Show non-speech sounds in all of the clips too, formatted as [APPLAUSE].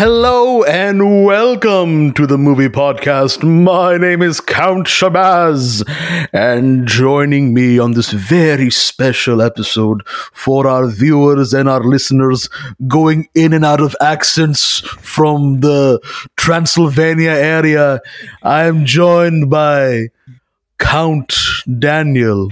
Hello and welcome to the movie podcast. My name is Count Shahbaz, and joining me on this very special episode for our viewers and our listeners going in and out of accents from the Transylvania area, I am joined by Count Daniel.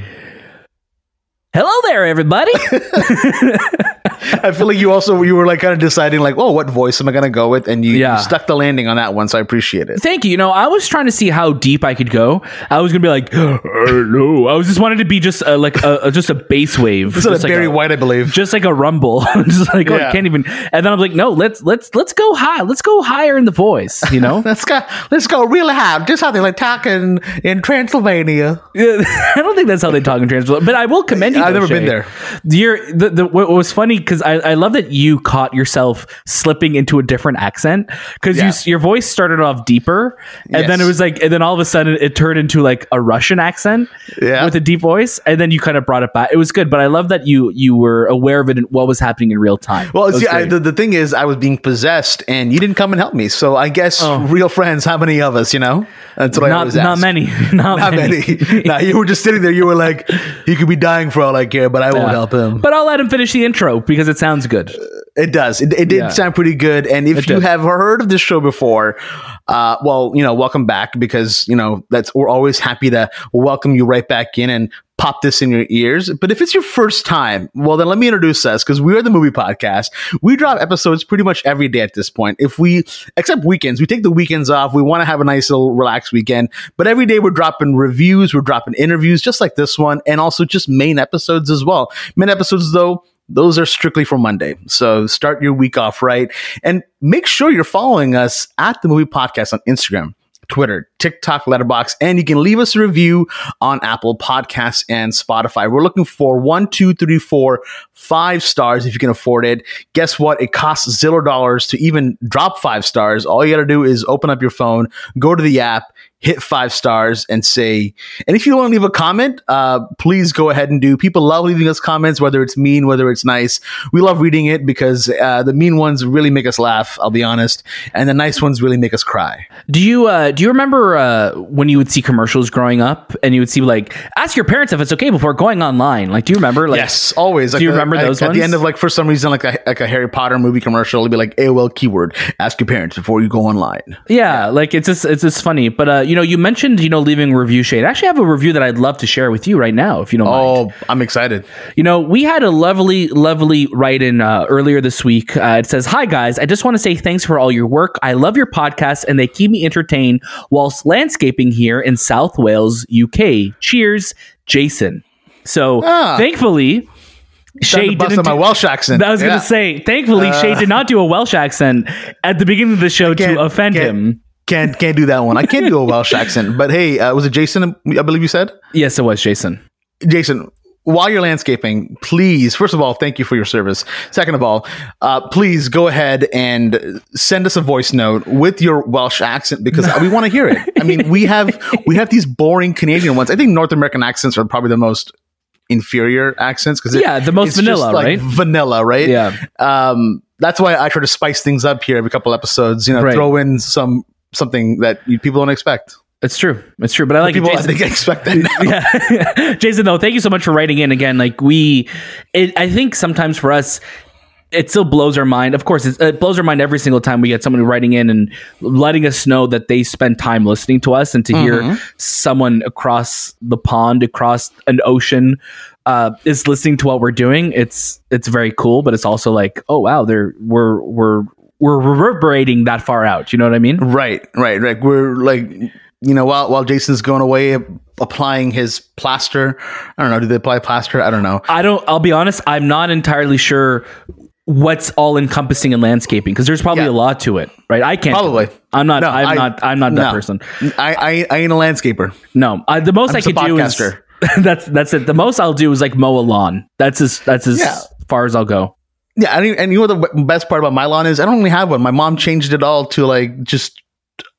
Hello there, everybody. [LAUGHS] [LAUGHS] [LAUGHS] I feel like you also you were like kind of deciding like, oh, what voice am I gonna go with, and you, Yeah. you stuck the landing on that one, so I appreciate it. Thank you. You know, I was trying to see how deep I could go. I was gonna be like, no I was just wanted to be just uh, a, like a, just a bass wave, is just like Barry a, White, I believe. just like a rumble. [LAUGHS] just like oh, Yeah. I can't even. And then I'm like, no, let's let's let's go high. Let's go higher in the voice. You know. [LAUGHS] Let's go. Let's go really high. Just how they like talking in Transylvania. I don't think that's how they talk in Transylvania, but I will commend you. I've never been there. You're the, the what was funny because I, I love that you caught yourself slipping into a different accent because Yeah. you your voice started off deeper and then it was like and then all of a sudden it turned into like a Russian accent Yeah. with a deep voice and then you kind of brought it back. It was good, but I love that you you were aware of it and what was happening in real time. Well, see, I, the, the thing is, I was being possessed, and you didn't come and help me. So I guess Oh. real friends, how many of us? You know, that's what I not always not many, [LAUGHS] not, Not many. many. nah, you were just sitting there. You were like, he could be dying for all I care, but I won't help him. But I'll let him finish the intro because it sounds good. It does. It, it did Yeah. sound pretty good. And if It you did. have heard of this show before, uh, well, you know, welcome back because you know that's we're always happy to welcome you right back in and pop this in your ears. But if it's your first time, well, then let me introduce us because we are the movie podcast. We drop episodes pretty much every day at this point. If we, except weekends, we take the weekends off. We want to have a nice little relaxed weekend. But every day we're dropping reviews, we're dropping interviews, just like this one, and also just main episodes as well. Main episodes, though, those are strictly for Monday. So start your week off right. And make sure you're following us at the movie podcast on Instagram, Twitter, TikTok, Letterboxd, and you can leave us a review on Apple Podcasts and Spotify. We're looking for one, two, three, four, five stars if you can afford it. Guess what? It costs zero dollars to even drop five stars. All you got to do is open up your phone, go to the app, hit five stars and say and if you want to leave a comment uh, please go ahead and do people love leaving us comments whether it's mean whether it's nice we love reading it because uh, the mean ones really make us laugh i'll be honest and the nice ones really make us cry Do you uh, do you remember uh, when you would see commercials growing up and you would see like ask your parents if it's okay before going online? Like, do you remember? Like, yes always Do you remember like, those at the end of like for some reason like a, like a harry potter movie commercial it'd be like aol keyword ask your parents before you go online Yeah, like it's just it's just funny. But uh, you know, you mentioned you know leaving review shade. I actually have a review that I'd love to share with you right now, if you don't mind. oh i'm excited You know, we had a lovely, lovely write in uh, earlier this week. Uh, it says, Hi, guys. I just want to say thanks for all your work. I love your podcast, and they keep me entertained landscaping here in South Wales, UK. Cheers, Jason. So, Ah. thankfully, Shay didn't out my do- welsh accent I was Yeah. going to say, thankfully, Shay did not do a Welsh accent at the beginning of the show to offend can't- him. can't can't do that one i can't do a welsh accent but hey uh, was it jason i believe you said Yes, it was Jason. Jason, while you're landscaping, please, first of all, thank you for your service. Second of all, uh, please go ahead and send us a voice note with your Welsh accent because we want to hear it. I mean, we have we have these boring Canadian ones. I think North American accents are probably the most inferior accents because Yeah, the most vanilla, right? Vanilla, right? Yeah. Um, that's why I try to spice things up here every couple episodes. You know, Right. throw in some something that you, people don't expect. It's true. It's true. But I like People, I Jason. think, expect that now. [LAUGHS] yeah [LAUGHS] jason though thank you so much for writing in again like we it, i think sometimes for us it still blows our mind of course it's, it blows our mind every single time we get someone writing in and letting us know that they spend time listening to us and to hear someone across the pond across an ocean uh, is listening to what we're doing it's it's very cool but it's also like oh wow they're we're we're we're reverberating that far out you know what i mean Right, right, right. We're like, you know, while while Jason's going away applying his plaster. I don't know. Do they apply plaster? I don't know. I don't. I'll be honest. I'm not entirely sure what's all encompassing in landscaping because there's probably Yeah. a lot to it, right? I can't. Probably. I'm not. No, I'm I- not. I'm not that no. person. I, I I ain't a landscaper. No. I, the most I'm I could do is [LAUGHS] that's that's it. The most I'll do is like mow a lawn. That's as that's as Yeah. far as I'll go. Yeah, and you know what the best part about my lawn is? I don't only have one. My mom changed it all to like just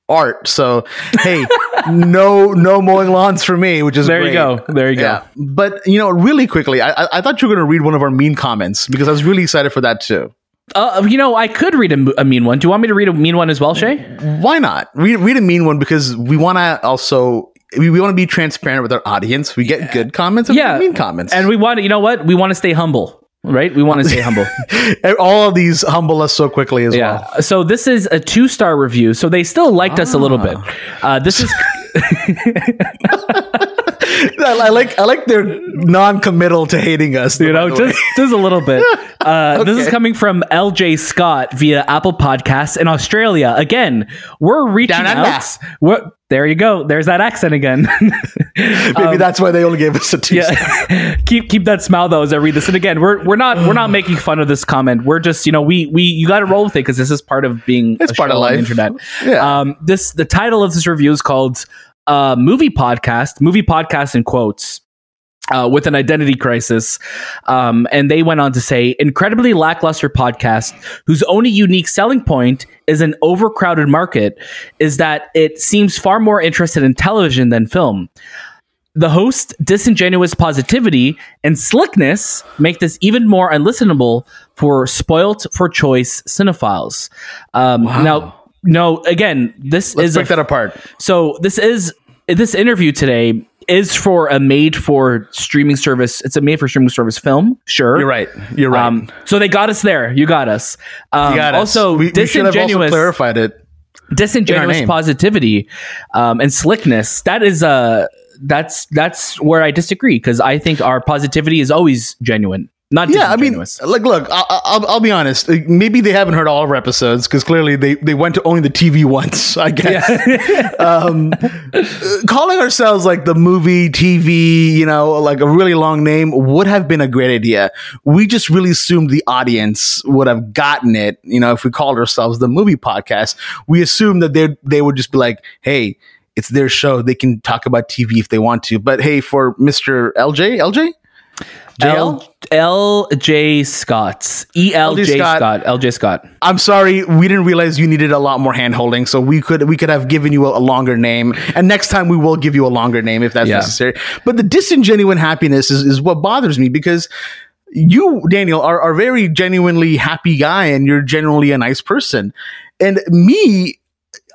art. So hey, no no mowing lawns for me, which is There you go. There you go. But you know, really quickly, I, I, I thought you were going to read one of our mean comments because I was really excited for that too. Uh, you know, I could read a, a, mean one. Do you want me to read a mean one as well, Shay? Why not? Read, read a mean one because we want to also we, we want to be transparent with our audience. We get good comments and Yeah. mean comments. And we want to, you know what? We want to stay humble, right? We want to stay humble. [LAUGHS] all of these humble us so quickly as Yeah. well. So this is a two star review. So they still liked us a little bit. Uh, this is [LAUGHS] [LAUGHS] I, I like I like their non-committal to hating us. you know just just a little bit. Uh, This is coming from LJ Scott via Apple Podcasts in Australia. Again, we're reaching Down out. We're, there you go. There's that accent again. [LAUGHS] maybe that's why they only gave us a two. yeah, [LAUGHS] keep keep that smile though as I read this. And again, we're we're not we're not making fun of this comment. We're just you know we we you got to roll with it because this is part of being It's part of show on the life. internet. Yeah. Um, this the title of this review is called uh, "Movie Podcast." Movie podcast in quotes. Uh, with an identity crisis. Um, and they went on to say, incredibly lackluster podcast whose only unique selling point is an overcrowded market is that it seems far more interested in television than film. The host, disingenuous positivity and slickness make this even more unlistenable for spoilt for choice cinephiles. Um, Now, no, again, this Let's is break a, that apart. so this is this interview today is for a made for streaming service. It's a made for streaming service film. Sure, You're right. You're right. Um, so they got us there. You got us. Um, You got us. also, we, we should have also disingenuous clarified it. disingenuous positivity um, and slickness that is uh that's that's where i disagree because i think our positivity is always genuine not Yeah, I mean, like, look, I, I'll, I'll be honest. Maybe they haven't heard all of our episodes because clearly they, they went to only the TV once. [LAUGHS] I guess. [LAUGHS] um, uh, calling ourselves like the movie TV, you know, like a really long name would have been a great idea. We just really assumed the audience would have gotten it. You know, if we called ourselves the movie podcast, we assumed that they they would just be like, hey. It's their show. They can talk about TV if they want to. But hey, for Mr. LJ, LJ, JL? L J Scott E L J Scott. L J Scott I'm sorry, we didn't realize you needed a lot more hand holding, so we could we could have given you a, a longer name. And next time we will give you a longer name if that's Yeah. necessary. But the disingenuine happiness is, is what bothers me because you, Daniel, are, are very genuinely happy guy and you're genuinely a nice person. And me,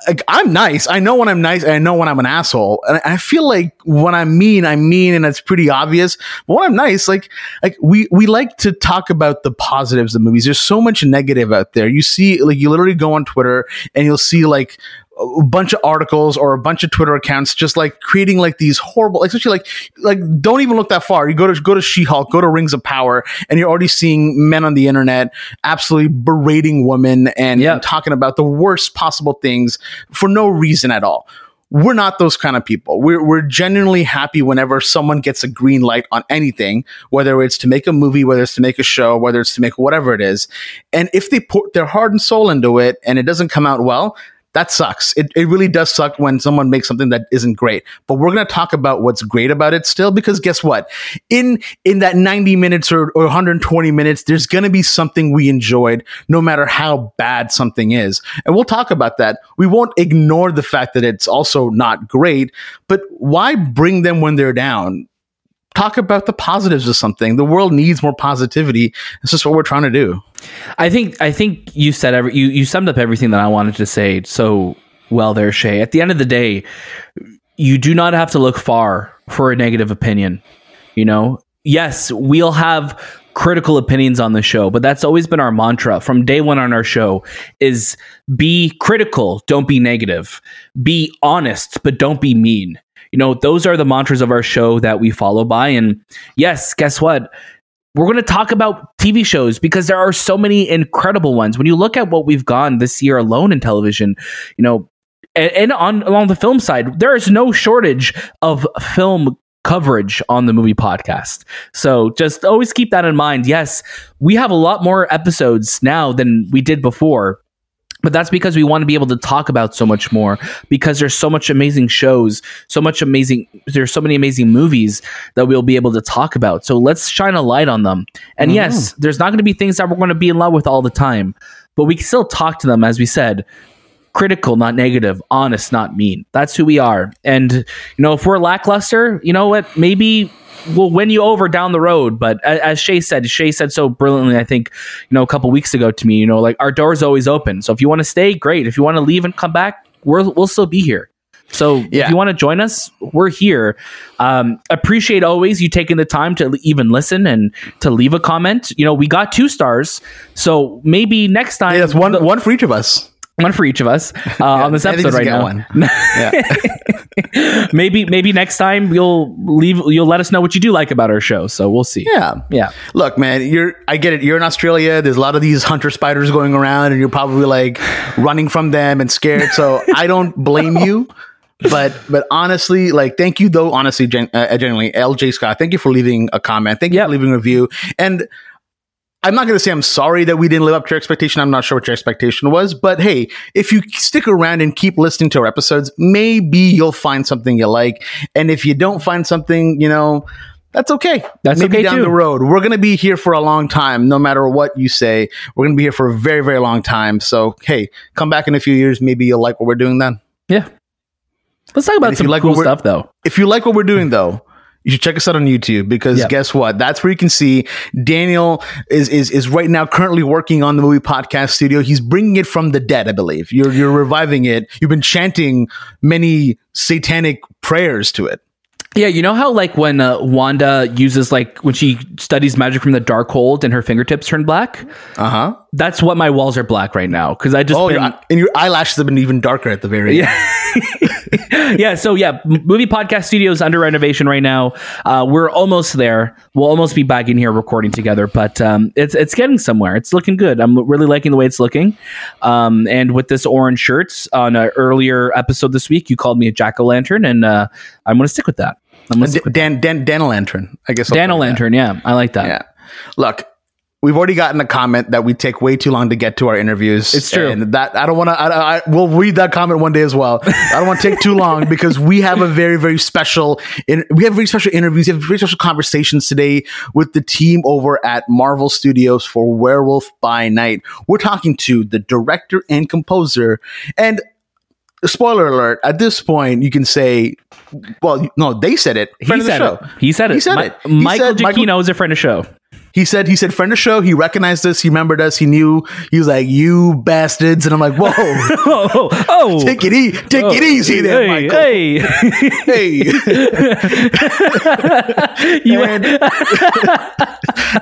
like I'm nice. I know when I'm nice and I know when I'm an asshole. And I feel like when I'm mean, I'm mean and it's pretty obvious. But when I'm nice, like like we we like to talk about the positives of movies. There's so much negative out there. You see like you literally go on Twitter and you'll see like a bunch of articles or a bunch of Twitter accounts just like creating like these horrible, like, especially like like don't even look that far. You go to go to She-Hulk, go to Rings of Power, and you're already seeing men on the internet absolutely berating women and, Yeah. and talking about the worst possible things for no reason at all. We're not those kind of people. We're, we're genuinely happy whenever someone gets a green light on anything, whether it's to make a movie, whether it's to make a show, whether it's to make whatever it is. And if they put their heart and soul into it and it doesn't come out well, that sucks. It, it really does suck when someone makes something that isn't great. But we're going to talk about what's great about it still, because guess what? In in that 90 minutes or, or 120 minutes, there's going to be something we enjoyed, no matter how bad something is. And we'll talk about that. We won't ignore the fact that it's also not great, but why bring them when they're down? Talk about the positives of something. The world needs more positivity. This is what we're trying to do. I think I think you said every you you summed up everything that I wanted to say so well there, Shay. At the end of the day, you do not have to look far for a negative opinion. You know, yes, we'll have critical opinions on the show, but that's always been our mantra from day one on our show is be critical, don't be negative. Be honest, but don't be mean. You know, those are the mantras of our show that we follow by and yes, guess what? we're going to talk about TV shows because there are so many incredible ones. When you look at what we've gone this year alone in television, you know, and, and on along the film side, there is no shortage of film coverage on the movie podcast. So just always keep that in mind. Yes, we have a lot more episodes now than we did before. But that's because we want to be able to talk about so much more because there's so much amazing shows, so much amazing there's so many amazing movies that we'll be able to talk about. So let's shine a light on them. And mm-hmm. yes, there's not going to be things that we're going to be in love with all the time, but we can still talk to them as we said. Critical, not negative, honest, not mean. That's who we are. And you know, if we're lackluster, you know what? Maybe we'll win you over down the road. But as Shay said, Shay said so brilliantly, I think, you know, a couple weeks ago to me, you know, like our door's always open. So if you want to stay, great. If you want to leave and come back, we're, we'll still be here. So Yeah. if you want to join us, we're here. Um, appreciate always you taking the time to even listen and to leave a comment. You know, we got two stars, so maybe next time Yeah, that's one one for each of us. One for each of us uh, [LAUGHS] on this episode right now. one. [LAUGHS] Yeah. maybe maybe next time you'll leave. You'll let us know what you do like about our show. So we'll see. yeah. Yeah. Look, man, you're I get it. You're in Australia. There's a lot of these hunter spiders going around and you're probably like running from them and scared. So [LAUGHS] I don't blame you. But but honestly, like thank you though, honestly, gen- uh, genuinely, LJ Scott, thank you for leaving a comment. Thank you Yeah. for leaving a review. And I'm not going to say I'm sorry that we didn't live up to your expectation. I'm not sure what your expectation was, but hey, if you stick around and keep listening to our episodes, maybe you'll find something you like. And if you don't find something, you know, that's okay. That's maybe okay, down too. the road. We're going to be here for a long time, no matter what you say. We're going to be here for a very, very long time. So, hey, come back in a few years. Maybe you'll like what we're doing then. Yeah. Let's talk about some like cool stuff though. If you like what we're doing, though, you should check us out on YouTube because Yeah. guess what? That's where you can see Daniel is is is right now currently working on the movie podcast studio. He's bringing it from the dead, I believe. You're you're reviving it. You've been chanting many satanic prayers to it. Yeah, you know how like when uh, Wanda uses like when she studies magic from the Darkhold and her fingertips turn black. Uh huh. That's what my walls are black right now because I just Oh, been- your, and your eyelashes have been even darker at the very end. [LAUGHS] yeah. So yeah, movie podcast studios under renovation right now. Uh, we're almost there. We'll almost be back in here recording together, but um, it's it's getting somewhere. It's looking good. I'm really liking the way it's looking. Um, and with this orange shirts on an earlier episode this week, you called me a jack o' lantern, and uh, I'm going to stick with that. I'm going to stick with Dan Dan Dan Lantern, I guess. I'll Dan o' put that. lantern. Yeah, I like that. Yeah. Look, we've already gotten a comment that we take way too long to get to our interviews. It's true. And that I don't want to. I, I we'll read that comment one day as well. I don't want to take too long [LAUGHS] because we have a very very special. In, we have very special interviews. We have very special conversations today with the team over at Marvel Studios for Werewolf by Night. We're talking to the director and composer and. Spoiler alert! At this point, you can say, "Well, no, they said it." He Friend the said show. it. He said it. He said it. He Michael said Michael- Giacchino is a friend of show. He said, he said, friend of show. He recognized us. He remembered us. He knew. He was like, you bastards. And I'm like, whoa, [LAUGHS] Oh, oh, oh. take it easy. Take it oh. easy there, hey, Michael. Hey, Hey. [LAUGHS] [LAUGHS] you, And-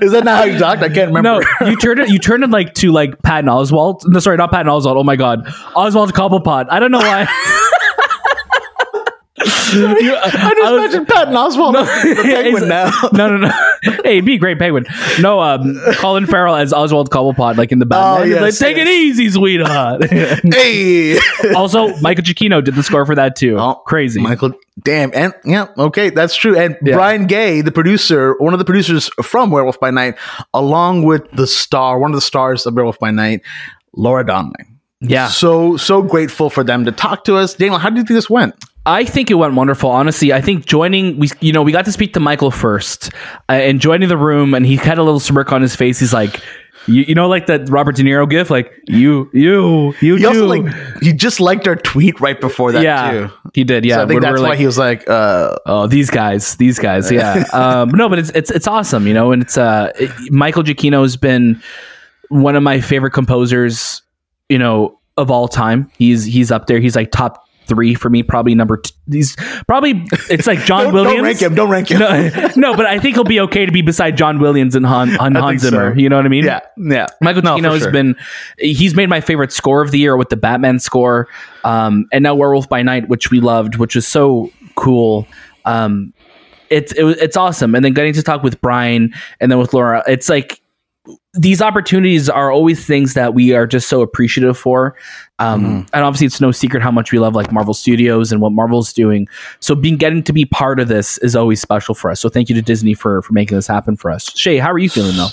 Is that not how you talked? I can't remember. no, you turned it. You turned it like to like Patton Oswalt. No, sorry, not Patton Oswalt. Oh my God, Oswald Cobblepot. I don't know why. You- [LAUGHS] I just I was- mentioned Patton Oswalt. No, the [LAUGHS] penguin now. [LAUGHS] no, no, no. Hey, be a great penguin. No, um, Colin Farrell as Oswald Cobblepot, like in the Oh, Batman. Like, yes, Take it easy, sweetheart. Hey. also, Michael Giacchino did the score for that too. Oh, Crazy. Michael, damn. And yeah, okay, that's true. And Yeah. Brian Gay, the producer, one of the producers from Werewolf by Night, along with the star, one of the stars of Werewolf by Night, Laura Donnelly. yeah. So, so grateful for them to talk to us. Daniel, how do you think this went? I think it went wonderful. Honestly, I think joining we you know we got to speak to Michael first uh, and joining the room, and he had a little smirk on his face. He's like, you, you know, like that Robert De Niro gif, like you, you, you He also like he just liked our tweet right before that yeah, too. he did. Yeah, So I think when that's why like, he was like, uh, Oh, these guys, these guys, yeah. [LAUGHS] um, no, but it's it's it's awesome, you know. And it's uh, it, Michael Giacchino has been one of my favorite composers, you know, of all time. He's he's up there. He's like top three for me, probably number. T- he's probably it's like John [LAUGHS] don't, Williams. don't rank him. Don't rank him. No, no, but I think he'll be okay to be beside John Williams and Han, [LAUGHS] Han, think so. Zimmer. You know what I mean? Yeah, yeah. Michael No, Giacchino for has sure. been he's made my favorite score of the year with the Batman score, um, and now Werewolf by Night, which we loved, which is so cool. Um, it's it, it's awesome, and then getting to talk with Brian and then with Laura, it's like these opportunities are always things that we are just so appreciative for. Um, Mm-hmm. And obviously, it's no secret how much we love like Marvel Studios and what Marvel's doing. So, being getting to be part of this is always special for us. So, thank you to Disney for for making this happen for us. Shay, how are you feeling though?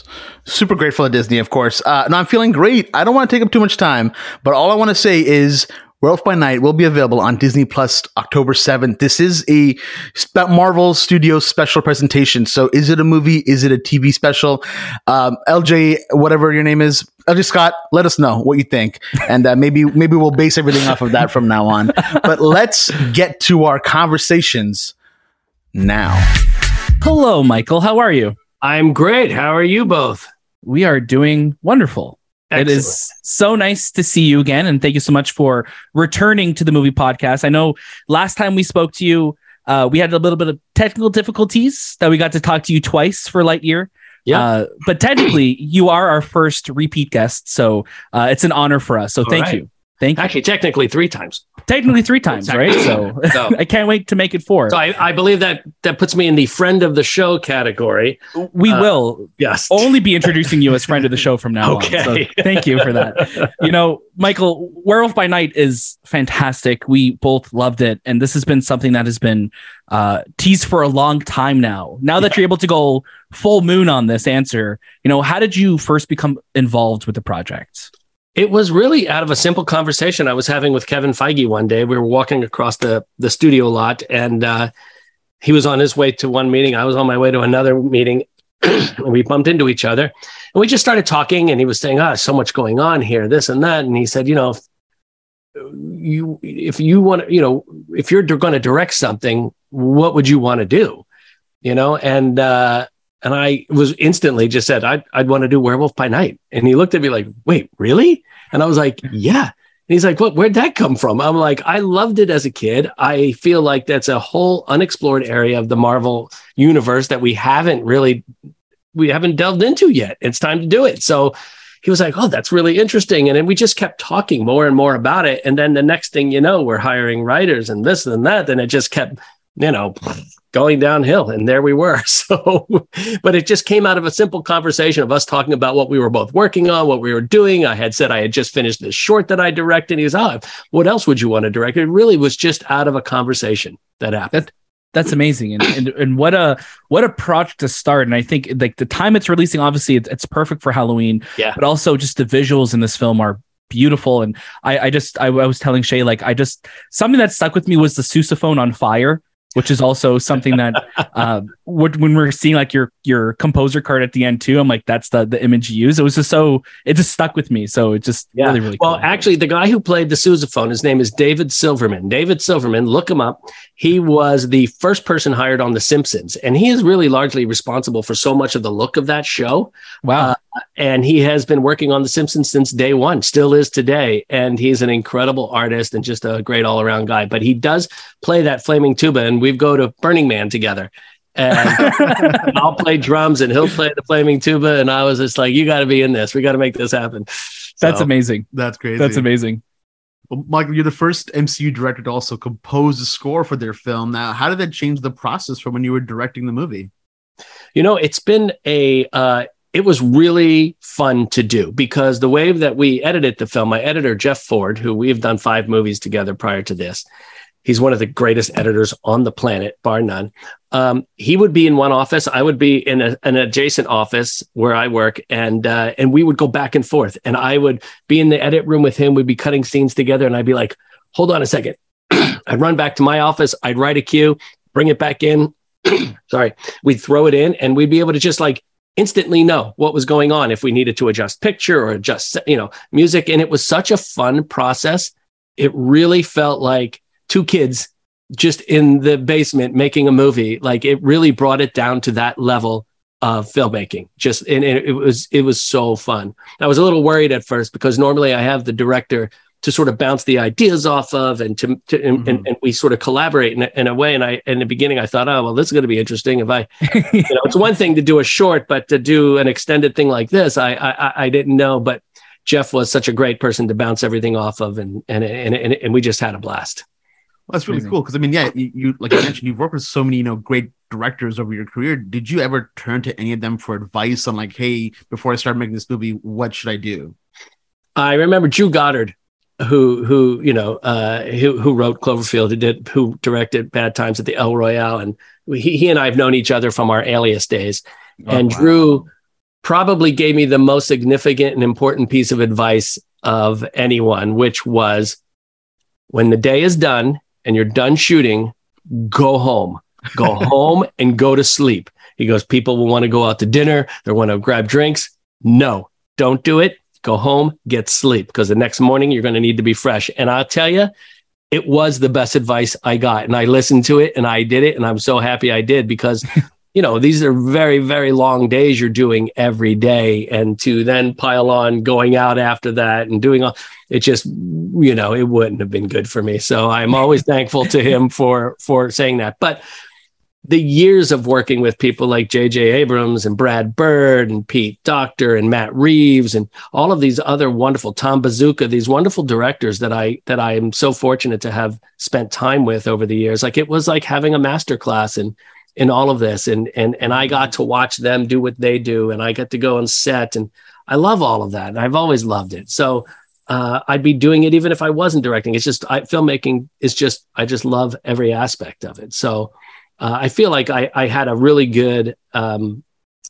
Super grateful to Disney, of course. Uh, no, I'm feeling great. I don't want to take up too much time, but all I want to say is Werewolf by Night will be available on Disney Plus October 7th. This is a Marvel Studios special presentation. So is it a movie? Is it a TV special? Um, LJ, whatever your name is, LJ Scott, let us know what you think. And uh, maybe, maybe we'll base everything off of that from now on. But let's get to our conversations now. Hello, Michael. How are you? I'm great. How are you both? We are doing wonderful. Excellent. It is so nice to see you again. And thank you so much for returning to the movie podcast. I know last time we spoke to you, uh, we had a little bit of technical difficulties that we got to talk to you twice for Lightyear. Yeah. Uh, but technically, you are our first repeat guest. So uh, it's an honor for us. So All thank right. you. Thank you. Actually, technically three times. Technically three times, right? So, [LAUGHS] so I can't wait to make it four. So I, I, believe that that puts me in the friend of the show category. We uh, will yes only be introducing you as friend of the show from now okay. on. So thank you for that. You know, Michael, Werewolf by Night is fantastic. We both loved it, and this has been something that has been uh, teased for a long time now. Now that you're able to go full moon on this answer, you know, how did you first become involved with the project? It was really out of a simple conversation I was having with Kevin Feige one day. We were walking across the the studio lot, and uh, he was on his way to one meeting. I was on my way to another meeting, [CLEARS THROAT] and we bumped into each other. And we just started talking, and he was saying, "Ah, oh, so much going on here, this and that." And he said, "You know, if you if you want to, you know, if you're going to direct something, what would you want to do?" You know, and uh, and I was instantly just said, I'd, I'd want to do Werewolf by Night. And he looked at me like, wait, really? And I was like, yeah. And he's like, what, where'd that come from? I'm like, I loved it as a kid. I feel like that's a whole unexplored area of the Marvel universe that we haven't really, we haven't delved into yet. It's time to do it. So he was like, oh, that's really interesting. And then we just kept talking more and more about it. And then the next thing you know, we're hiring writers and this and that. And it just kept, you know, going downhill and there we were. [LAUGHS] So but it just came out of a simple conversation of us talking about what we were both working on what we were doing. I had said i had just finished this short that i directed and he was oh ah, what else would you want to direct? It really was just out of a conversation that happened. That, that's amazing and, and and what a what a project to start and i think like the time it's releasing obviously it's, it's perfect for halloween yeah. but also just the visuals in this film are beautiful and i i just I, I was telling shay like i just something that stuck with me was the sousaphone on fire which is also something that [LAUGHS] um, uh, when we're seeing like your your composer card at the end too, I'm like, that's the the image you use. It was just so it just stuck with me. So it just yeah. really really well. Cool. Actually, the guy who played the sousaphone, his name is David Silverman. David Silverman, look him up. He was the first person hired on The Simpsons, and he is really largely responsible for so much of the look of that show. Wow. Uh, and he has been working on The Simpsons since day one, still is today. And he's an incredible artist and just a great all around guy. But he does play that flaming tuba, and we go to Burning Man together. And [LAUGHS] I'll play drums and he'll play the flaming tuba. And I was just like, you got to be in this. We got to make this happen. So, That's amazing. That's crazy. That's amazing. Well, Michael, you're the first MCU director to also compose a score for their film. Now, how did that change the process from when you were directing the movie? You know, it's been a uh, it was really fun to do because the way that we edited the film, my editor, Jeff Ford, who we've done five movies together prior to this, he's one of the greatest editors on the planet, bar none. Um, he would be in one office, I would be in a, an adjacent office where I work, and uh, and we would go back and forth. And I would be in the edit room with him. We'd be cutting scenes together, and I'd be like, "Hold on a second. [CLEARS THROAT] I'd run back to my office. I'd write a cue, bring it back in. [CLEARS THROAT] Sorry, we'd throw it in, and we'd be able to just like instantly know what was going on if we needed to adjust picture or adjust you know music and it was such a fun process it really felt like two kids just in the basement making a movie like it really brought it down to that level of filmmaking. Just and it, it was it was so fun. I was a little worried at first because normally i have the director to sort of bounce the ideas off of and to, to and, mm-hmm. and, and, we sort of collaborate in, in a way. And i in the beginning i thought oh well this is going to be interesting. If i [LAUGHS] you know it's one thing to do a short but to do an extended thing like this i i, I didn't know. But jeff was such a great person to bounce everything off of and and and, and, and we just had a blast well, that's really Amazing. cool because I mean, yeah, you, you like you mentioned, you've worked with so many you know great directors over your career. Did you ever turn to any of them for advice on like, hey, before I start making this movie, what should I do? I remember Drew Goddard who who you know uh, who who wrote Cloverfield, who did who directed Bad Times at the El Royale, and he he and I have known each other from our Alias days. Oh, and wow. Drew probably gave me the most significant and important piece of advice of anyone, which was when the day is done and you're done shooting, go home. Go [LAUGHS] home and go to sleep. He goes, people will want to go out to dinner. They want to grab drinks. No, don't do it. Go home, get sleep because the next morning you're going to need to be fresh. And I'll tell you, it was the best advice I got. And I listened to it and I did it. And I'm so happy I did because, [LAUGHS] you know, these are very, very long days you're doing every day. And to then pile on going out after that and doing all it just, you know, it wouldn't have been good for me. So I'm always thankful to him [LAUGHS] for for saying that. But the years of working with people like J.J. Abrams and Brad Bird and Pete Docter and Matt Reeves and all of these other wonderful Tom Bazooka, these wonderful directors that I that I am so fortunate to have spent time with over the years. Like it was like having a master class in in all of this, and and and I got to watch them do what they do, and I got to go on set, and I love all of that, and I've always loved it. So. Uh, I'd be doing it even if I wasn't directing. It's just I, filmmaking is just I just love every aspect of it. So uh, I feel like I, I had a really good, um,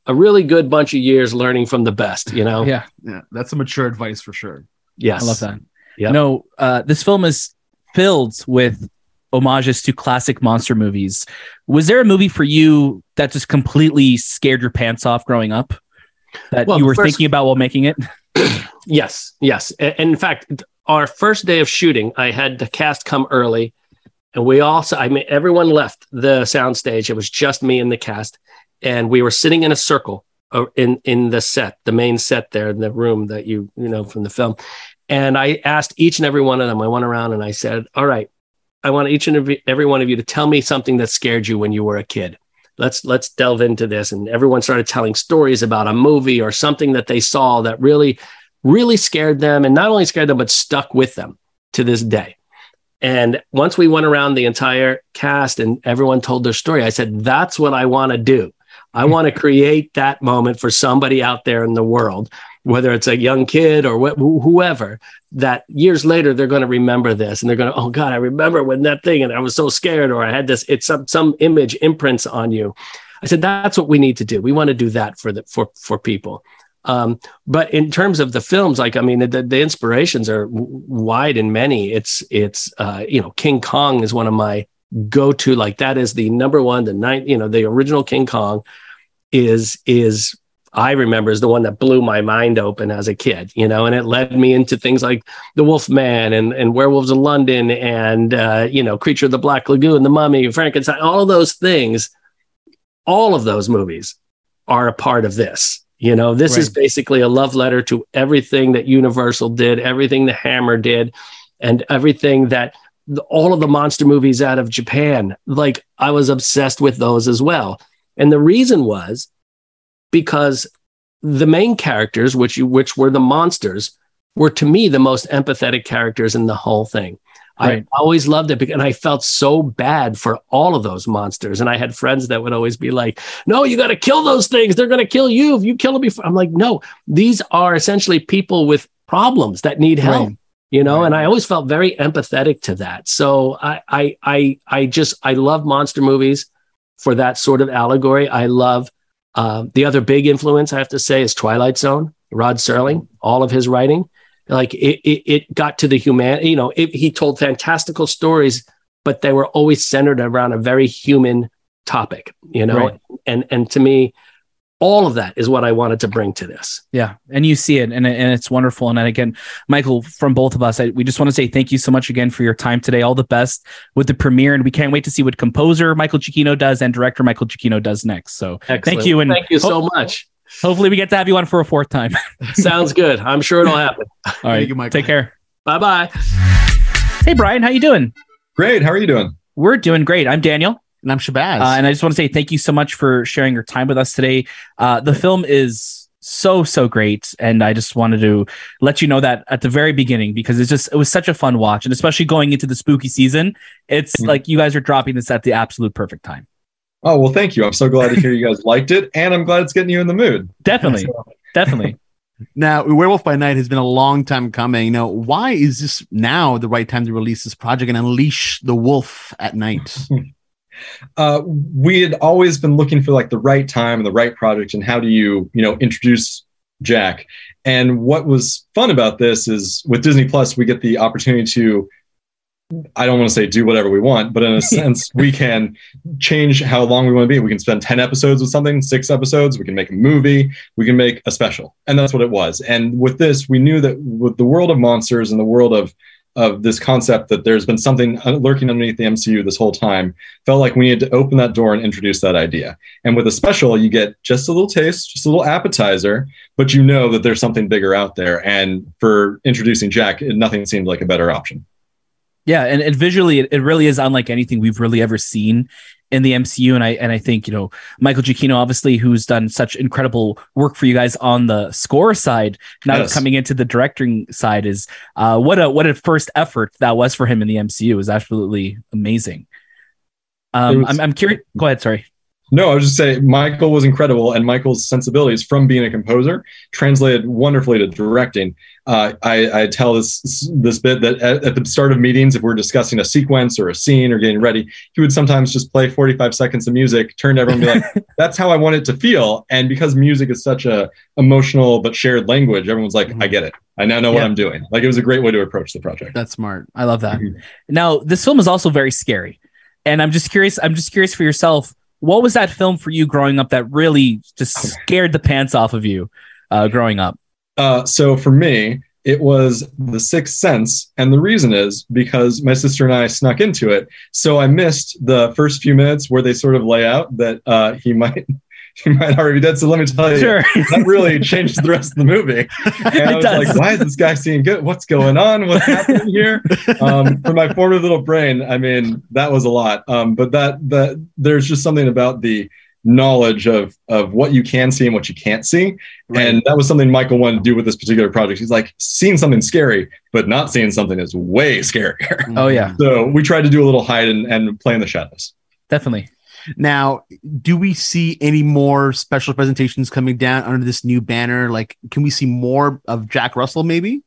a really good bunch of years learning from the best. You know. Yeah. Yeah, that's some mature advice for sure. Yes. I love that. yeah No, uh, this film is filled with homages to classic monster movies. Was there a movie for you that just completely scared your pants off growing up that Well, you were first- thinking about while making it? [CLEARS THROAT] Yes, yes. And in fact, our first day of shooting, I had the cast come early, and we also, I mean, everyone left the soundstage. It was just me and the cast, and we were sitting in a circle uh, in in the set, the main set there in the room that you you know from the film. And I asked each and every one of them. I went around and I said, "All right, I want each and every, every one of you to tell me something that scared you when you were a kid." Let's let's delve into this. And everyone started telling stories about a movie or something that they saw that really really scared them and not only scared them but stuck with them to this day and once we went around the entire cast and everyone told their story i said that's what i want to do i want to [LAUGHS] create that moment for somebody out there in the world whether it's a young kid or wh- whoever that years later they're going to remember this and they're going to oh god i remember when that thing and i was so scared or i had this it's some some image imprints on you i said that's what we need to do we want to do that for the for for people um, but in terms of the films, like I mean, the, the inspirations are wide and many. It's it's uh, you know, King Kong is one of my go-to. Like that is the number one. The night, you know, the original King Kong is is I remember is the one that blew my mind open as a kid. You know, and it led me into things like The Wolf Man and and Werewolves of London and uh, you know, Creature of the Black Lagoon, The Mummy, Frankenstein, all of those things. All of those movies are a part of this. You know, this is basically a love letter to everything that Universal did, everything the Hammer did, and everything that the- all of the monster movies out of Japan. Like I was obsessed with those as well. And the reason was because the main characters, which you, which were the monsters, were to me the most empathetic characters in the whole thing. Right. I always loved it because and I felt so bad for all of those monsters. And I had friends that would always be like, no, you got to kill those things. They're going to kill you if you kill them before. I'm like, no, these are essentially people with problems that need help. Right. You know, Right. and I always felt very empathetic to that. So I, I, I, I just, I love monster movies for that sort of allegory. I love um, the other big influence I have to say is Twilight Zone. Rod Serling, all of his writing, like it, it, it got to the human. You know, it, he told fantastical stories, but they were always centered around a very human topic. You know, Right. and and to me, all of that is what I wanted to bring to this. Yeah, and you see it, and and it's wonderful. And then again, Michael, from both of us, I, we just want to say thank you so much again for your time today. All the best with the premiere, and we can't wait to see what composer Michael Giacchino does and director Michael Giacchino does next. So Excellent. thank you, and thank you so ho- much. hopefully we get to have you on for a fourth time. [LAUGHS] Sounds good. I'm sure it'll happen. All right, you, Michael. take care. Bye bye. Hey Brian, how you doing? Great. How are you doing? We're doing great. I'm Daniel. And I'm Shahbaz. Uh, and I just want to say thank you so much for sharing your time with us today. Uh, the film is so so great, and I just wanted to let you know that at the very beginning because it's just it was such a fun watch, and especially going into the spooky season, it's Mhm. like you guys are dropping this at the absolute perfect time. Oh, well, thank you. I'm so glad to hear you guys [LAUGHS] liked it. And I'm glad it's getting you in the mood. Definitely, definitely. [LAUGHS] now, Werewolf by Night has been a long time coming. You know, why is this now the right time to release this project and unleash the wolf at night? [LAUGHS] Uh, we had always been looking for like the right time and the right project and how do you, you know, introduce Jack. And what was fun about this is with Disney Plus, we get the opportunity to I don't want to say do whatever we want, but in a [LAUGHS] sense, we can change how long we want to be. We can spend 10 episodes with something, six episodes, we can make a movie, we can make a special. And that's what it was. And with this, we knew that with the world of monsters and the world of of this concept that there's been something uh, lurking underneath the MCU this whole time, felt like we needed to open that door and introduce that idea. And with a special, you get just a little taste, just a little appetizer, but you know that there's something bigger out there. And for introducing Jack, nothing seemed like a better option. Yeah, and, and visually, it, it really is unlike anything we've really ever seen in the MCU. And I and I think you know Michael Giacchino, obviously, who's done such incredible work for you guys on the score side, now yes. coming into the directing side is uh, what a what a first effort that was for him in the MCU is absolutely amazing. Um, was, I'm I'm curious. Go ahead. Sorry. No, I was just saying Michael was incredible, and Michael's sensibilities from being a composer translated wonderfully to directing. Uh, I, I, tell this this bit that at, at, the start of meetings, if we're discussing a sequence or a scene or getting ready, he would sometimes just play 45 seconds of music, turn to everyone, and be like, [LAUGHS] "That's how I want it to feel." And because music is such a emotional but shared language, everyone's like, mm-hmm. "I get it. I now know yeah. what I'm doing." Like it was a great way to approach the project. That's smart. I love that. Mm-hmm. Now, this film is also very scary, and I'm just curious. I'm just curious for yourself what was that film for you growing up that really just scared the pants off of you uh, growing up? Uh, so for me, it was The Sixth Sense. And the reason is because my sister and I snuck into it. So I missed the first few minutes where they sort of lay out that uh, he [LAUGHS] might [LAUGHS] he might already be dead. So let me tell you, sure. that really changes the rest of the movie. [LAUGHS] And I was does. like, why is this guy seeing good? What's going on? What's happening here? Um, for my formative little brain, I mean, that was a lot. Um, but that that there's just something about the knowledge of of what you can see and what you can't see. Right. And that was something Michael wanted to do with this particular project. He's like, seeing something scary, but not seeing something is way scarier. Oh yeah. So we tried to do a little hide and, and play in the shadows. Definitely. Now, do we see any more special presentations coming down under this new banner? Like, can we see more of Jack Russell maybe?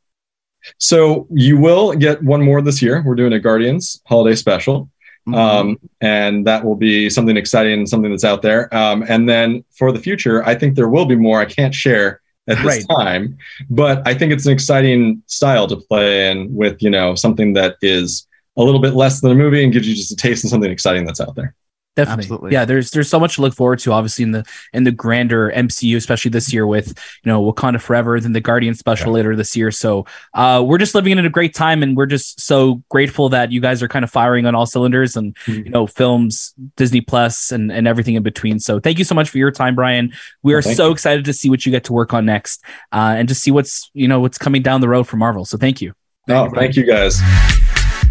So you will get one more this year. We're doing a Guardians holiday special. Mm-hmm. Um, and that will be something exciting, and something that's out there. Um, and then for the future, I think there will be more. I can't share at this right. time, but I think it's an exciting style to play in with, you know, something that is a little bit less than a movie and gives you just a taste of something exciting that's out there. Definitely. Absolutely. Yeah, there's there's so much to look forward to, obviously, in the in the grander MCU, especially this year with you know Wakanda Forever, then the Guardian special yeah. later this year. So uh, we're just living in a great time, and we're just so grateful that you guys are kind of firing on all cylinders, and mm-hmm. you know films, Disney Plus, and and everything in between. So thank you so much for your time, Brian. We are so you. excited to see what you get to work on next, uh, and to see what's you know what's coming down the road for Marvel. So thank you. Thank oh, you, thank you guys.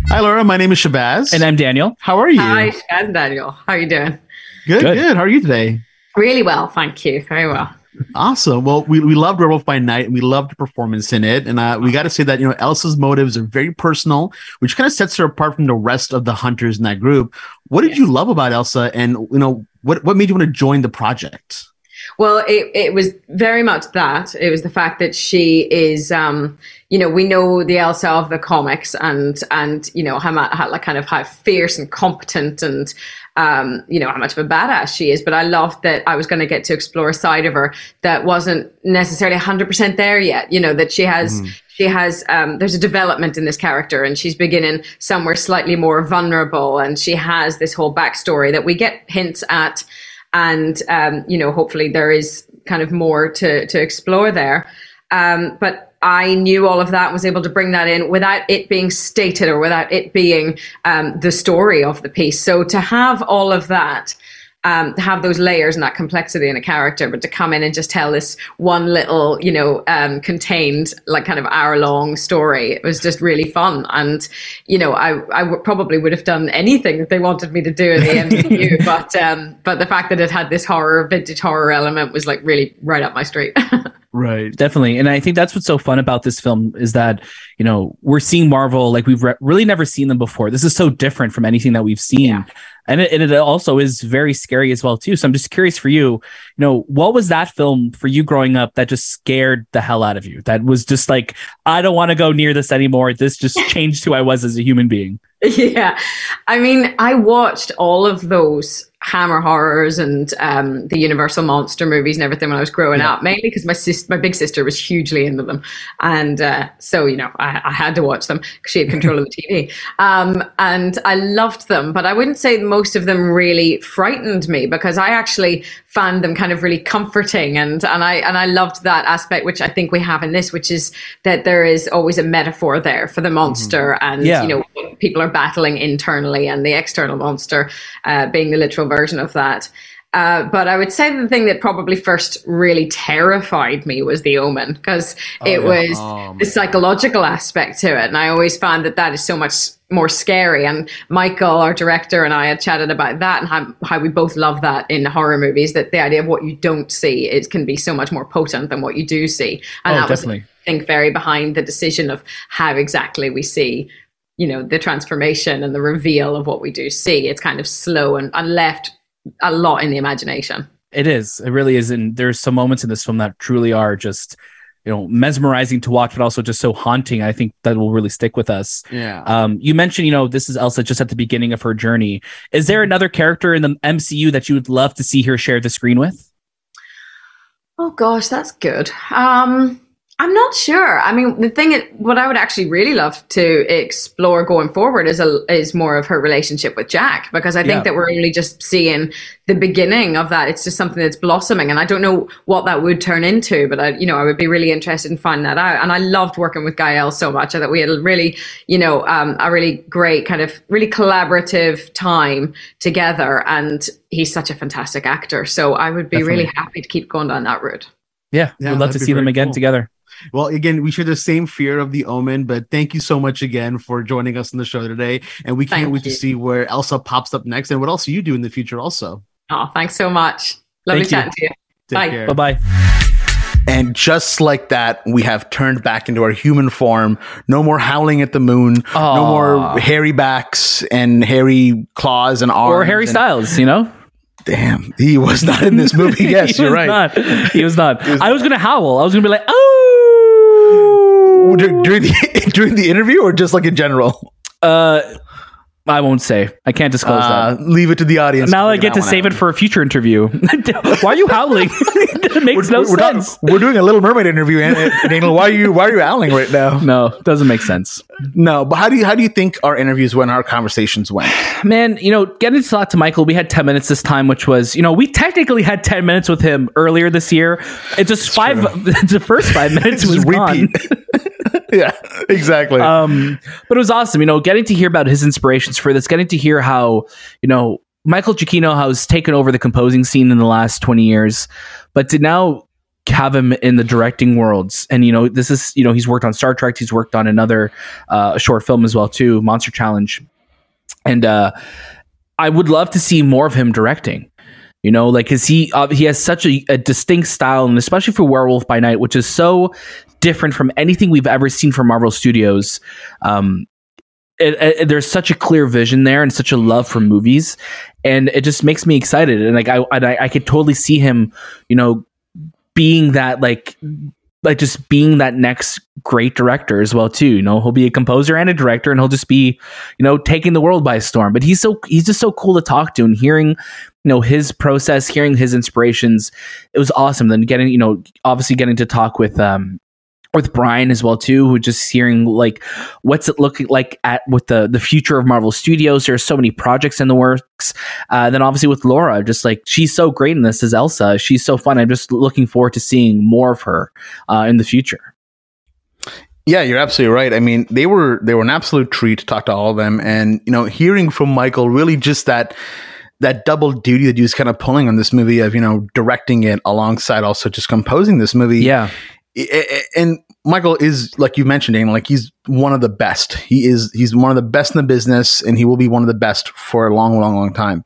Hi, Laura. My name is Shahbaz. And I'm Daniel. How are you? Hi, Shahbaz and Daniel. How are you doing? Good, good, good. How are you today? Really well, thank you. Very well. Awesome. Well, we, we loved Werewolf by Night and we loved the performance in it. And uh, we got to say that, you know, Elsa's motives are very personal, which kind of sets her apart from the rest of the hunters in that group. What did you love about Elsa? And, you know, what, what made you want to join the project? Well, it, it was very much that. It was the fact that she is, um, you know, we know the Elsa of the comics and, and, you know, how, how like kind of how fierce and competent and, um, you know, how much of a badass she is. But I loved that I was going to get to explore a side of her that wasn't necessarily 100% there yet, you know, that she has, mm. she has, um, there's a development in this character and she's beginning somewhere slightly more vulnerable and she has this whole backstory that we get hints at and um, you know hopefully there is kind of more to to explore there um, but I knew all of that, and was able to bring that in without it being stated or without it being um, the story of the piece. So to have all of that um, have those layers and that complexity in a character, but to come in and just tell this one little, you know, um, contained like kind of hour long story, it was just really fun. And, you know, I, I w- probably would have done anything that they wanted me to do in the [LAUGHS] MCU, but, um, but the fact that it had this horror, vintage horror element was like really right up my street. [LAUGHS] Right. Definitely. And I think that's what's so fun about this film is that, you know, we're seeing Marvel like we've re- really never seen them before. This is so different from anything that we've seen. Yeah. And, it, and it also is very scary as well too. So I'm just curious for you, you know, what was that film for you growing up that just scared the hell out of you? That was just like, I don't want to go near this anymore. This just [LAUGHS] changed who I was as a human being. Yeah. I mean, I watched all of those Hammer horrors and um, the Universal monster movies and everything when I was growing yeah. up, mainly because my sis- my big sister was hugely into them, and uh, so you know I, I, had to watch them because she had control of the TV, um, and I loved them. But I wouldn't say most of them really frightened me because I actually found them kind of really comforting, and and I and I loved that aspect, which I think we have in this, which is that there is always a metaphor there for the monster, mm-hmm. and yeah. you know people are battling internally, and the external monster uh, being the literal version of that. Uh, but I would say the thing that probably first really terrified me was The Omen because oh, it yeah. was oh, the psychological aspect to it. And I always found that that is so much more scary. And Michael, our director, and I had chatted about that and how, how we both love that in horror movies that the idea of what you don't see is can be so much more potent than what you do see. And oh, that definitely. was, I think, very behind the decision of how exactly we see you know the transformation and the reveal of what we do see it's kind of slow and, and left a lot in the imagination. It is. It really is. And there's some moments in this film that truly are just you know mesmerizing to watch but also just so haunting i think that will really stick with us. Yeah. Um you mentioned you know this is elsa just at the beginning of her journey. Is there another character in the mcu that you would love to see her share the screen with? Oh gosh that's good. Um I'm not sure. I mean, the thing, is, what I would actually really love to explore going forward is a, is more of her relationship with Jack, because I think yeah. that we're only just seeing the beginning of that. It's just something that's blossoming, and I don't know what that would turn into, but I, you know, I would be really interested in finding that out. And I loved working with Gael so much that we had a really, you know, um, a really great kind of really collaborative time together, and he's such a fantastic actor. So I would be Definitely. really happy to keep going down that route. Yeah, yeah we'd love to see them again cool. together. Well, again, we share the same fear of the omen, but thank you so much again for joining us on the show today. And we can't thank wait you. to see where Elsa pops up next and what else you do in the future also. Oh, thanks so much. Lovely chatting to you. Take Bye. Bye bye. And just like that, we have turned back into our human form. No more howling at the moon. Aww. No more hairy backs and hairy claws and arms. Or Harry and- Styles, you know? Damn, he was not in this movie. [LAUGHS] Yes, you're right. Not. He was not. Was, I was gonna howl. I was gonna be like, oh during the [LAUGHS] during the interview or just like in general? Uh, I won't say. I can't disclose uh, that. Leave it to the audience. Now I get to save out. it for a future interview. [LAUGHS] why are you howling? [LAUGHS] it makes we're, no we're sense. we're doing a Little Mermaid interview, [LAUGHS] Daniel. Why are you Why are you howling right now? No, doesn't make sense. No, but how do you How do you think our interviews went? Our conversations went? [SIGHS] Man, you know, getting to talk to Michael, we had ten minutes this time, which was, you know, we technically had ten minutes with him earlier this year. It's just it's five. the first five minutes was repeat. gone. yeah, exactly. Um, but it was awesome, you know, getting to hear about his for this, getting to hear how, you know, Michael Giacchino has taken over the composing scene in the last 20 years, but to now have him in the directing worlds. And, you know, this is, you know, he's worked on Star Trek, he's worked on another uh, short film as well, too, Monster Challenge. And uh, I would love to see more of him directing. You know, like, cause he uh, he has such a, a, distinct style, and especially for Werewolf by Night, which is so different from anything we've ever seen from Marvel Studios. Um, it, it, there's such a clear vision there and such a love for movies, and it just makes me excited. And like I, I, I could totally see him, you know, being that like like just being that next great director as well too. You know he'll be a composer and a director and he'll just be you know taking the world by storm. But he's so he's just so cool to talk to and hearing you know his process hearing his inspirations it was awesome. Then getting you know obviously getting to talk with um with Brian as well too, who just hearing like what's it looking like at with the the future of Marvel Studios. There's so many projects in the works. Uh, then obviously with Laura, just like she's so great in this as Elsa. She's so fun. I'm just looking forward to seeing more of her uh, in the future. Yeah, you're absolutely right. I mean, they were they were an absolute treat to talk to all of them, and you know, hearing from Michael, really just that that double duty that he was kind of pulling on this movie of you know directing it alongside also just composing this movie. Yeah, and Michael is like you mentioned, Dana, like he's one of the best. He is he's one of the best in the business, and he will be one of the best for a long, long, long time.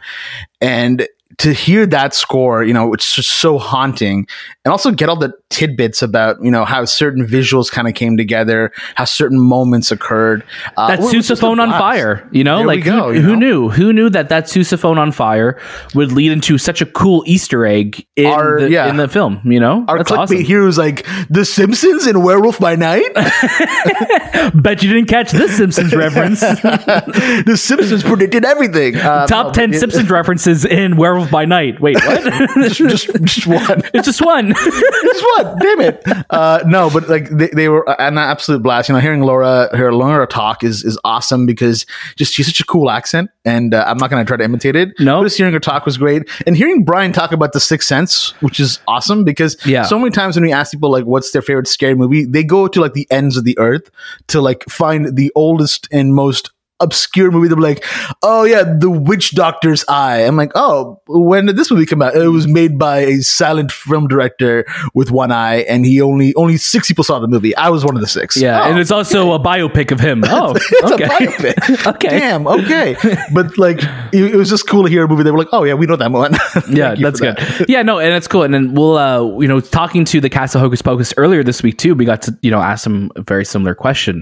And to hear that score, you know, it's just so haunting, and also get all the tidbits about you know how certain visuals kind of came together, how certain moments occurred. Uh, that well, it was just a sousaphone on fire, you know, There like go, who, you who knew? Who knew that that sousaphone on fire would lead into such a cool Easter egg in, Our- the, yeah. in the film? You know, Our That's clickbait awesome. here is like The Simpsons and Werewolf by Night. [LAUGHS] [LAUGHS] Bet you didn't catch this Simpsons reference. [LAUGHS] the Simpsons predicted everything. Uh, Top ten it- Simpsons references in Werewolf by Night. Wait, what? just, just, just one. it's just one. Just one. Damn it. Uh, no, but like they, they were an absolute blast. You know, hearing Laura, hear Laura talk is is awesome because just she's such a cool accent, and uh, I'm not going to try to imitate it. No. just hearing her talk was great, and hearing Brian talk about the Sixth Sense, which is awesome because Yeah. so many times when we ask people like what's their favorite scary movie, they go to like the ends of the earth to like find the oldest and most obscure movie they're like oh yeah the witch doctor's eye i'm like oh when did this movie come out it was made by a silent film director with one eye and he only only six people saw the movie i was one of the six Yeah, Oh, and it's also a biopic of him. [LAUGHS] Oh, it's okay. a biopic. [LAUGHS] Okay. Damn. Okay. But like, it, it was just cool to hear a movie. They were like, "Oh yeah, we know that one." [LAUGHS] Yeah, that's good. that. Yeah, no, and it's cool. And then we'll, uh, you know, talking to the cast of Hocus Pocus earlier this week too. We got to, you know, ask them a very similar question.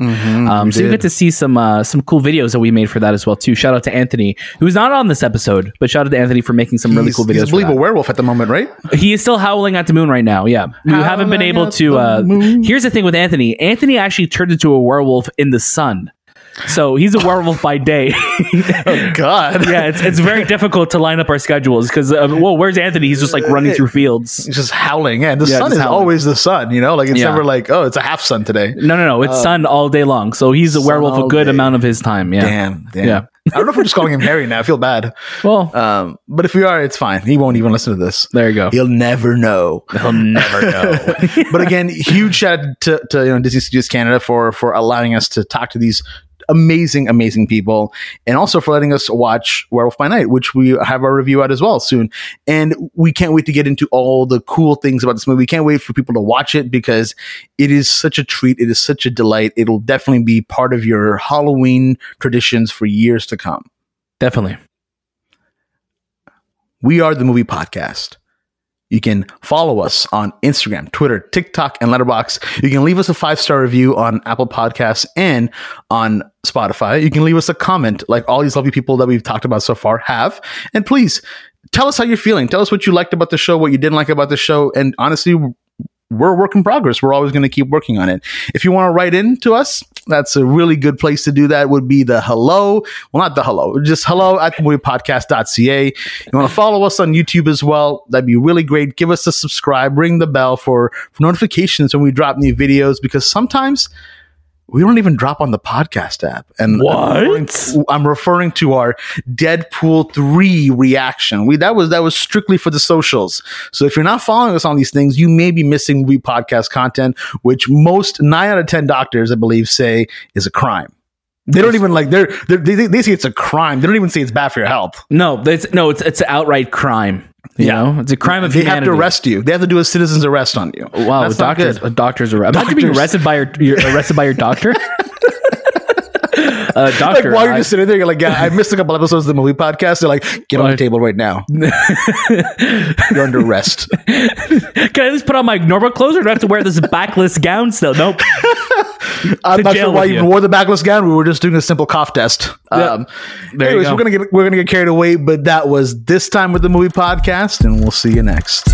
um, so you get to see some uh, some cool videos that we made for that as well too. Shout out to Anthony, who's not on this episode, but shout out to Anthony for making some really He's, cool he's videos. a for believable werewolf at the moment, right? He is still howling at the moon right now. Yeah, we haven't been able to. Uh, here's the thing with Anthony. Anthony actually turned into a werewolf in the sun. So he's a werewolf by day. [LAUGHS] Oh God. yeah, it's, it's very difficult to line up our schedules because, uh, well, where's Anthony? He's just like running through fields. Just howling. Yeah, the Yeah, sun is howling. always the sun. You know, like it's Yeah. never like, oh, it's a half sun today. No, no, no. It's sun all day long. So he's a werewolf a good day. amount of his time. Yeah. Damn. Damn. Yeah. I don't know if we're just calling him Harry now. I feel bad. Well, Um, but if we are, it's fine. He won't even listen to this. there you go. He'll never know. He'll never [LAUGHS] know. but again, huge shout out to, to you know Disney Studios Canada for for allowing us to talk to these amazing, amazing people, and also for letting us watch Werewolf by Night, which we have our review out as well soon. And we can't wait to get into all the cool things about this movie. We can't wait for people to watch it because it is such a treat. It is such a delight. It'll definitely be part of your Halloween traditions for years to come. Definitely. We are the movie podcast. You can follow us on Instagram, Twitter, TikTok, and Letterboxd. You can leave us a five star review on Apple Podcasts and on Spotify. You can leave us a comment, like all these lovely people that we've talked about so far have. And please tell us how you're feeling. Tell us what you liked about the show, what you didn't like about the show. And honestly, we're a work in progress. We're always going to keep working on it. If you want to write in to us, that's a really good place to do that. Would be the hello, well, not the hello, just hello at the moviepodcast.ca. You want to follow us on YouTube as well? That'd be really great. Give us a subscribe, ring the bell for, for notifications when we drop new videos because sometimes we don't even drop on the podcast app. And What? I'm referring to, I'm referring to our Deadpool 3 reaction. We that was that was strictly for the socials. So if you're not following us on these things, you may be missing movie podcast content, which most 9 out of 10 doctors I believe say is a crime. They don't even like they're, they're they they say it's a crime. They don't even say it's bad for your health. No, it's no, it's it's an outright crime. You Yeah. know, it's a crime of They humanity. have to arrest you. They have to do a citizen's arrest on you. Wow, That's not doctors, good. a doctor's arrest. Imagine being Doctors. arrested by your, your arrested by your doctor. [LAUGHS] uh, Like doctor, while you're I- just sitting there, you're like, yeah, I missed a couple episodes of the movie podcast. They're like, get on the table right now. [LAUGHS] You're under arrest. can I at least put on my normal clothes, or do I have to wear this backless gown still? Nope. [LAUGHS] I'm not sure why you even wore the backless gown. We were just doing a simple cough test. Yeah. Um, There you anyways, go. we're gonna get we're gonna get carried away, but that was this time with the movie podcast, and we'll see you next.